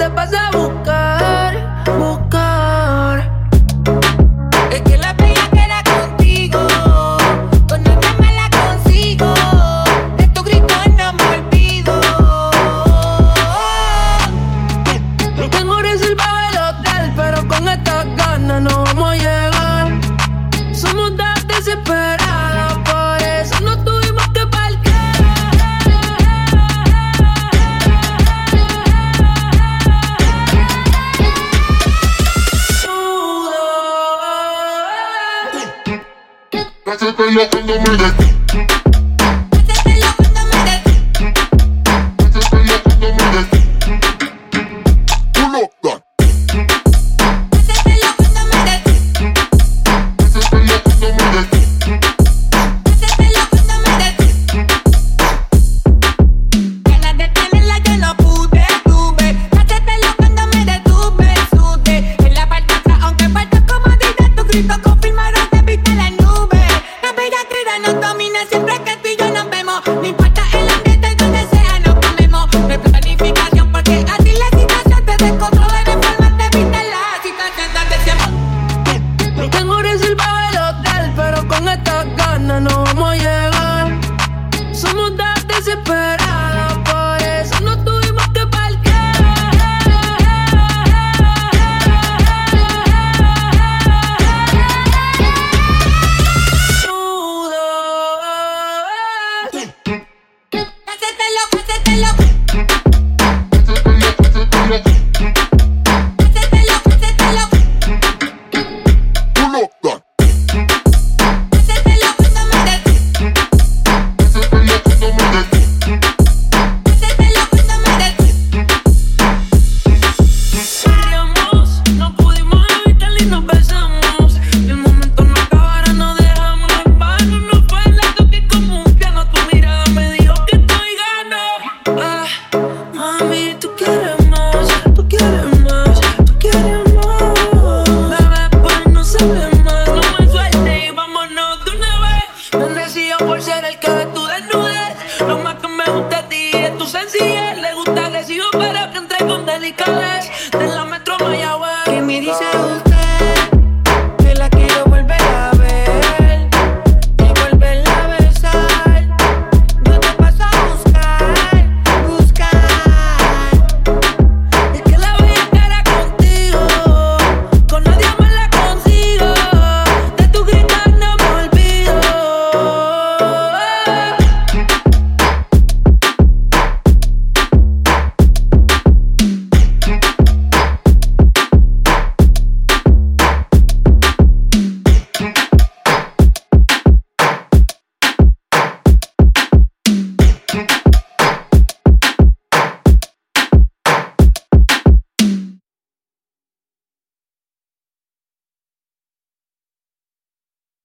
te pasa La trata y la condomina. Gusta de ti es tu sencillez. Le gusta agresivo, pero que entre con delicadez.